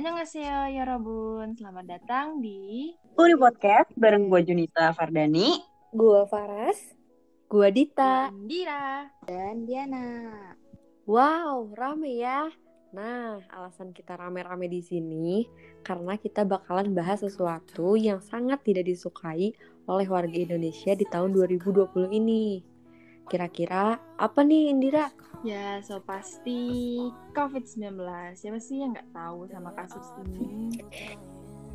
Annyeonghaseyo Yorobun, selamat datang di Uri Podcast bareng gue Junita Fardani. Gua Faras. Gua Dita. Dira. Dan Diana. Wow, rame ya. Nah, alasan kita rame-rame di sini karena kita bakalan bahas sesuatu yang sangat tidak disukai oleh warga Indonesia di tahun 2020 ini. Kira-kira apa nih Indira? Ya, so pasti COVID-19. Siapa sih yang nggak tahu sama kasus ini?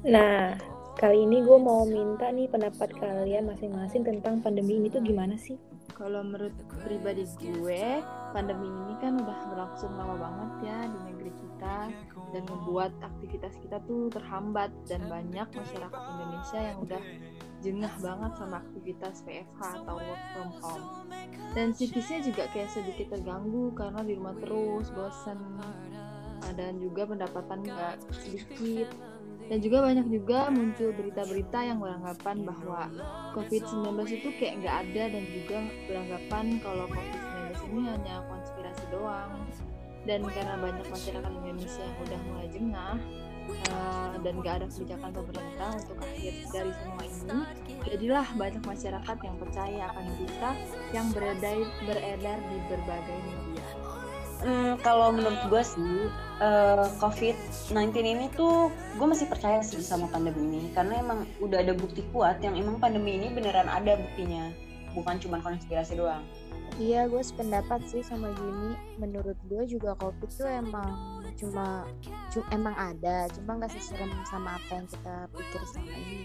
Nah, kali ini gue mau minta nih pendapat kalian masing-masing tentang pandemi ini tuh gimana sih? Kalau menurut pribadi gue, pandemi ini kan udah berlangsung lama banget ya di negeri kita dan membuat aktivitas kita tuh terhambat dan banyak masyarakat Indonesia yang udah jengah banget sama aktivitas PFH atau work from home. Dan psikisnya juga kayak sedikit terganggu karena di rumah terus bosen. Dan juga pendapatan nggak sedikit. Dan juga banyak juga muncul berita-berita yang beranggapan bahwa COVID-19 itu kayak nggak ada dan juga beranggapan kalau COVID-19 ini hanya konspirasi doang. Dan karena banyak masyarakat Indonesia yang udah mulai jengah uh, dan gak ada kebijakan pemerintah untuk akhir dari semua ini jadilah banyak masyarakat yang percaya akan berita yang beredar beredar di berbagai media. Hmm, kalau menurut gue sih uh, COVID-19 ini tuh gue masih percaya sih sama pandemi ini karena emang udah ada bukti kuat yang emang pandemi ini beneran ada buktinya bukan cuma konspirasi doang. Iya, gue sependapat sih sama Juni. Menurut gue juga COVID tuh emang cuma, cuma emang ada, cuma nggak seserem sama apa yang kita pikir selama ini.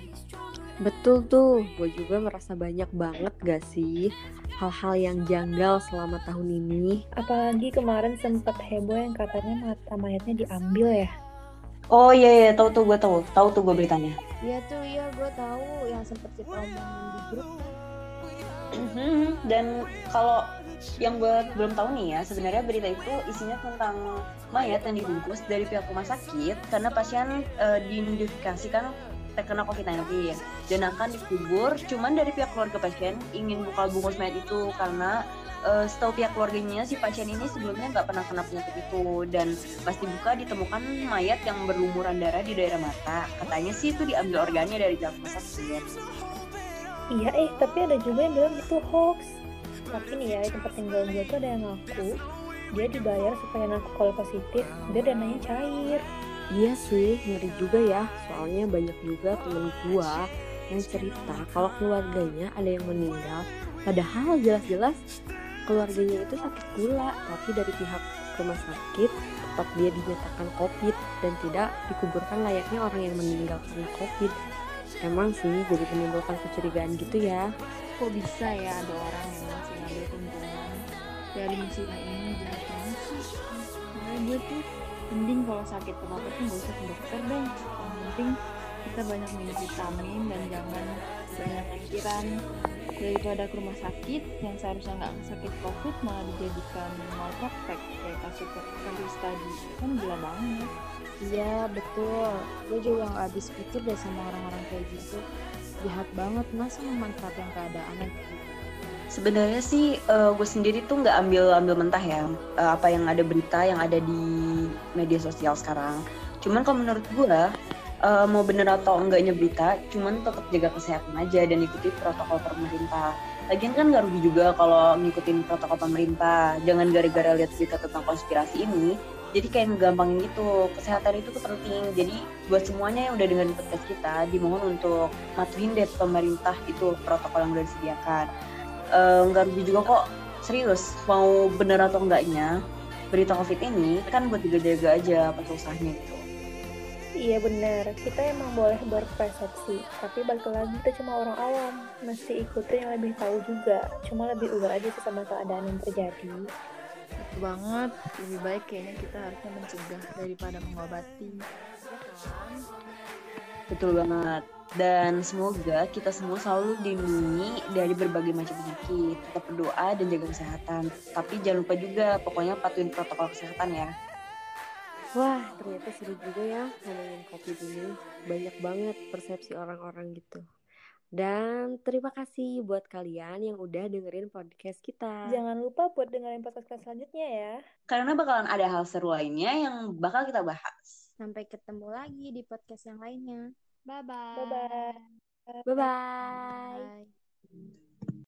Betul tuh, gue juga merasa banyak banget gak sih hal-hal yang janggal selama tahun ini. Apalagi kemarin sempat heboh yang katanya mata mayatnya diambil ya. Oh iya iya tahu tuh gue tahu tahu tuh gue beritanya. Iya tuh iya gue tahu yang sempat kita omongin di grup dan kalau yang buat belum tahu nih ya sebenarnya berita itu isinya tentang mayat yang dibungkus dari pihak rumah sakit karena pasien uh, diidentifikasikan terkena COVID-19 dan akan dikubur cuman dari pihak keluarga pasien ingin buka bungkus mayat itu karena uh, setahu pihak keluarganya si pasien ini sebelumnya nggak pernah kena penyakit itu. Dan pas dibuka ditemukan mayat yang berlumuran darah di daerah mata. Katanya sih itu diambil organnya dari pihak rumah sakit Iya eh tapi ada juga yang bilang itu hoax. Tapi nih ya tempat tinggal gue tuh ada yang ngaku dia dibayar supaya ngaku kalau positif, dia dananya cair. Iya sih, ngeri juga ya. Soalnya banyak juga temen gua yang cerita kalau keluarganya ada yang meninggal. Padahal jelas-jelas keluarganya itu sakit gula, tapi dari pihak rumah sakit tetap dia dinyatakan COVID dan tidak dikuburkan layaknya orang yang meninggal karena COVID. Emang sih jadi menimbulkan kecurigaan gitu ya. Kok bisa ya ada orang yang masih ngambil keuntungan dari musibah ini jahat banget sih. Gue tuh mending kalau sakit apa-apa tuh gak usah ke dokter deh. Yang penting kita banyak minum vitamin dan jangan banyak pikiran. Daripada ke rumah sakit yang seharusnya nggak sakit covid malah dijadikan mal praktek kayak kasus kasus tadi. Kan gila banget. Iya betul, gue juga nggak habis pikir deh sama orang-orang kayak gitu. Jahat banget, masa memanfaatkan keadaan kayak gitu Sebenarnya sih uh, gue sendiri tuh nggak ambil ambil mentah ya uh, apa yang ada berita yang ada di media sosial sekarang. Cuman kalau menurut gue uh, mau bener atau enggaknya berita, cuman tetap jaga kesehatan aja dan ikuti protokol pemerintah. Lagian kan nggak rugi juga kalau ngikutin protokol pemerintah. Jangan gara-gara lihat berita tentang konspirasi ini, jadi kayak ngegampangin gitu. Kesehatan itu tuh penting. Jadi buat semuanya yang udah dengerin podcast kita dimohon untuk matuhin deh pemerintah itu protokol yang udah disediakan. Nggak uh, rugi juga kok. Serius mau bener atau enggaknya berita covid ini kan buat jaga-jaga aja apa susahnya gitu Iya benar, kita emang boleh berpersepsi, tapi balik lagi kita cuma orang awam, mesti ikutin yang lebih tahu juga, cuma lebih aware aja sih sama keadaan yang terjadi. Betul banget, lebih baik kayaknya kita harusnya mencegah daripada mengobati. Betul banget. Dan semoga kita semua selalu dilindungi dari berbagai macam penyakit. Tetap berdoa dan jaga kesehatan. Tapi jangan lupa juga pokoknya patuhin protokol kesehatan ya. Wah, ternyata seru juga ya ngomongin COVID ini. Banyak banget persepsi orang-orang gitu. Dan terima kasih buat kalian yang udah dengerin podcast kita. Jangan lupa buat dengerin podcast selanjutnya ya. Karena bakalan ada hal seru lainnya yang bakal kita bahas. Sampai ketemu lagi di podcast yang lainnya. Bye bye. Bye-bye. Bye bye. Bye.